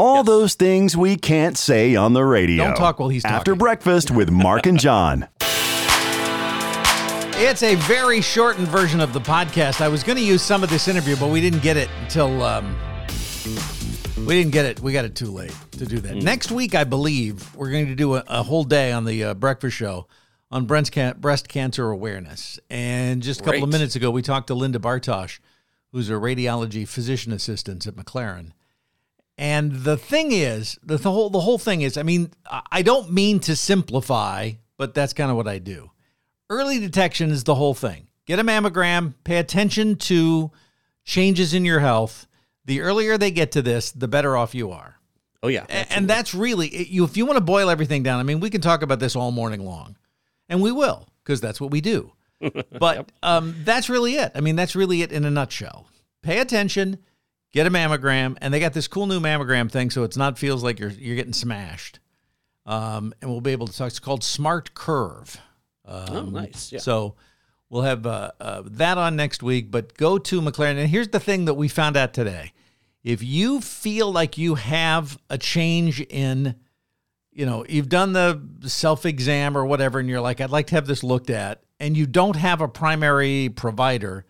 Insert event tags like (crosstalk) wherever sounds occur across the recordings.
All those things we can't say on the radio. Don't talk while he's talking. After breakfast with Mark and John. (laughs) It's a very shortened version of the podcast. I was going to use some of this interview, but we didn't get it until um, we didn't get it. We got it too late to do that. Next week, I believe we're going to do a, a whole day on the uh, breakfast show on breast, can- breast cancer awareness. And just a couple of minutes ago, we talked to Linda Bartosh, who's a radiology physician assistant at McLaren. And the thing is, the, the whole the whole thing is, I mean, I- don't mean to simplify, but that's kind of what I do. Early detection is the whole thing. Get a mammogram, pay attention to changes in your health. The earlier they get to this, the better off you are. Oh yeah. A- And that's really you. If you want to boil everything down, I mean, we can talk about this all morning long, and we will because that's what we do. (laughs) But um, that's really it. I mean, that's really it in a nutshell. Pay attention, get a mammogram, and they got this cool new mammogram thing, so it's not feels like you're you're getting smashed. Um, and we'll be able to talk. It's called Smart Curve. oh, nice. Yeah. So we'll have uh, uh, that on next week. But go to McLaren. And here's the thing that we found out today: if you feel like you have a change in, you know, you've done the self exam or whatever, and you're like, I'd like to have this looked at, and you don't have a primary provider.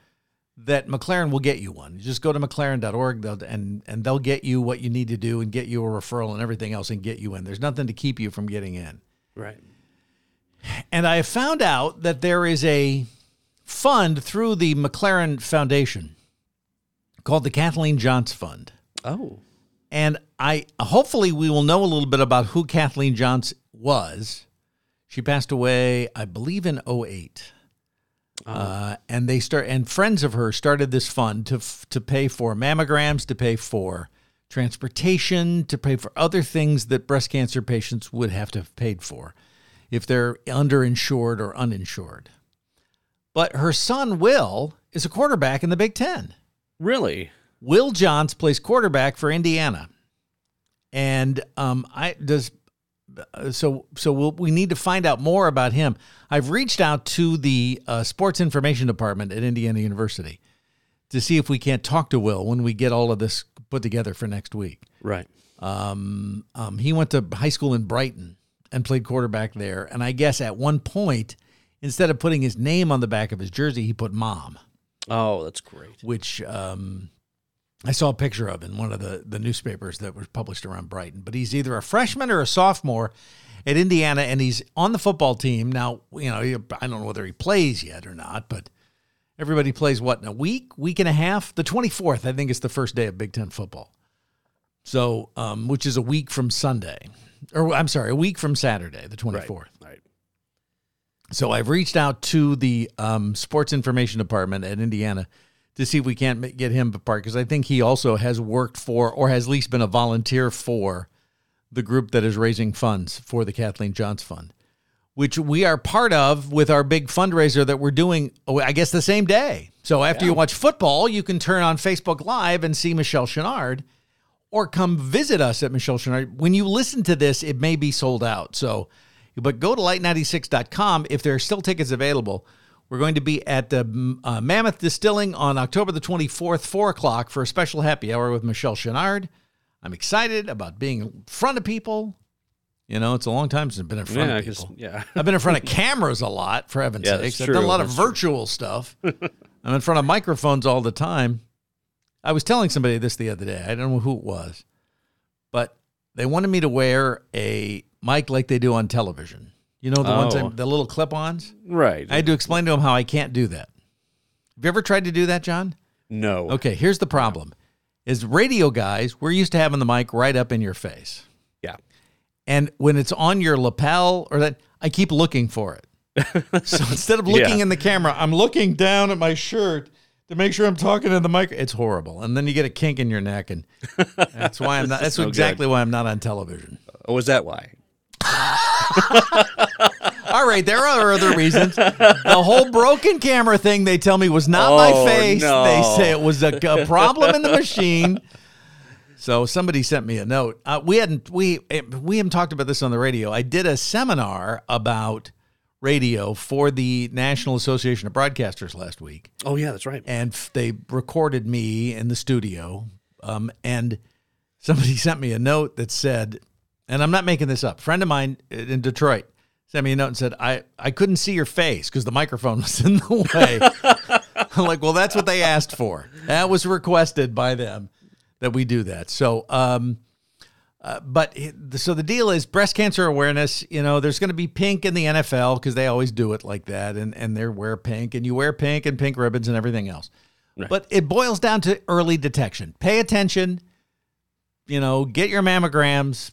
That McLaren will get you one. You just go to McLaren.org they'll, and and they'll get you what you need to do and get you a referral and everything else and get you in. There's nothing to keep you from getting in. right. And I have found out that there is a fund through the McLaren Foundation called the Kathleen Johns Fund. Oh. And I hopefully we will know a little bit about who Kathleen Johns was. She passed away, I believe, in 08. Uh, and they start and friends of hers started this fund to f- to pay for mammograms, to pay for transportation, to pay for other things that breast cancer patients would have to have paid for if they're underinsured or uninsured. But her son Will is a quarterback in the Big Ten. Really? Will Johns plays quarterback for Indiana, and um, I does so. So we'll, we need to find out more about him. I've reached out to the uh, sports information department at Indiana University to see if we can't talk to Will when we get all of this put together for next week. Right. Um, um, he went to high school in Brighton and played quarterback there, and I guess at one point, instead of putting his name on the back of his jersey, he put mom Oh, that's great. which um, I saw a picture of in one of the, the newspapers that was published around Brighton. But he's either a freshman or a sophomore at Indiana, and he's on the football team. Now, you know, I don't know whether he plays yet or not, but everybody plays what, in a week, week and a half? The 24th, I think, is the first day of Big Ten football. So, um, which is a week from Sunday. Or I'm sorry, a week from Saturday, the 24th. Right. So I've reached out to the um, sports information department at Indiana to see if we can't get him apart because I think he also has worked for or has at least been a volunteer for the group that is raising funds for the Kathleen Johns Fund, which we are part of with our big fundraiser that we're doing, oh, I guess, the same day. So after you watch football, you can turn on Facebook Live and see Michelle Chenard or come visit us at Michelle Chenard. When you listen to this, it may be sold out. So, but go to light96.com if there are still tickets available. We're going to be at the uh, Mammoth Distilling on October the 24th, 4 o'clock, for a special happy hour with Michelle Chenard. I'm excited about being in front of people. You know, it's a long time since I've been in front Yeah, of people. yeah. (laughs) I've been in front of (laughs) cameras a lot, for heaven's Yeah, sakes. I've done a true. lot of That's true. virtual stuff. (laughs) I'm in front of microphones all the time. I was telling somebody this the other day. I don't know who it was, but they wanted me to wear a mic like they do on television. You know the ones, Oh. I- the little clip-ons. Right. I had to explain to him how I can't do that. Have you ever tried to do that, John? no. Okay, here's the problem: is radio guys we're used to having the mic right up in your face, Yeah. and when it's on your lapel or that, I keep looking for it. (laughs) so instead of looking in the camera, I'm looking down at my shirt to make sure I'm talking to the mic. It's horrible, and then you get a kink in your neck, and (laughs) that's why I'm not. That's exactly why I'm not on television. Oh, is that why? (laughs) All right, there are other reasons. The whole broken camera thing they tell me was not my Oh, face. no. They say it was a, a problem in the machine. So somebody sent me a note. Uh, we hadn't we eh, we haven't talked about this on the radio. I did a seminar about radio for the National Association of Broadcasters last week Oh, yeah, that's right. and f- they recorded me in the studio. Um, and somebody (laughs) sent me a note that said, and I'm not making this up. Friend of mine in Detroit sent me a note and said, I, I couldn't see your face because the microphone was in the way. (laughs) I'm like, well, that's what they asked for. That was requested by them that we do that. So, um, uh, but so the deal is breast cancer awareness. You know, there's going to be pink in the NFL because they always do it like that, and and they wear pink, and you wear pink and pink ribbons and everything else. But it boils down to early detection. Pay attention. You know, get your mammograms.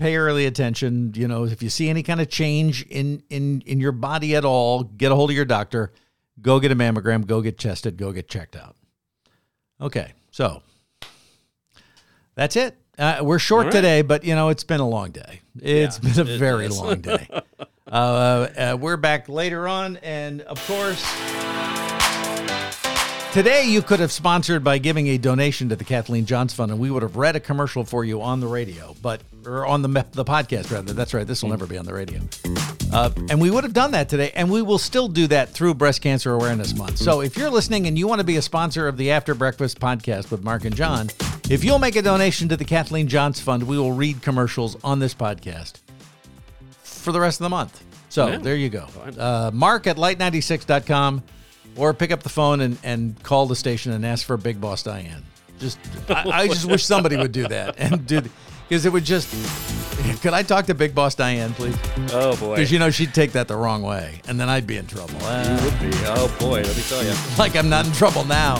Pay early attention. You know, if you see any kind of change in in in your body at all, get a hold of your doctor. Go get a mammogram. Go get tested. Go get checked out. Okay, so that's it. Uh, we're short right. today, but you know it's been a long day. It's Yeah, been a it very is. long day. (laughs) uh, uh, we're back later on, and of course, today you could have sponsored by giving a donation to the Kathleen Johns Fund, and we would have read a commercial for you on the radio, but or on the the podcast rather. That's right. This will never be on the radio. Uh, and we would have done that today, and we will still do that through Breast Cancer Awareness Month. So if you're listening and you want to be a sponsor of the After Breakfast podcast with Mark and John, if you'll make a donation to the Kathleen Johns Fund, we will read commercials on this podcast for the rest of the month. So Yeah. there you go. Uh, Mark at light96.com or pick up the phone and, and call the station and ask for Big Boss Diane. Just I, I just wish somebody would do that and do because it would just could I talk to Big Boss Diane, please? Oh boy. Because you know she'd take that the wrong way, and then I'd be in trouble. Uh, would be. Oh boy, let me tell you. like I'm not in trouble now.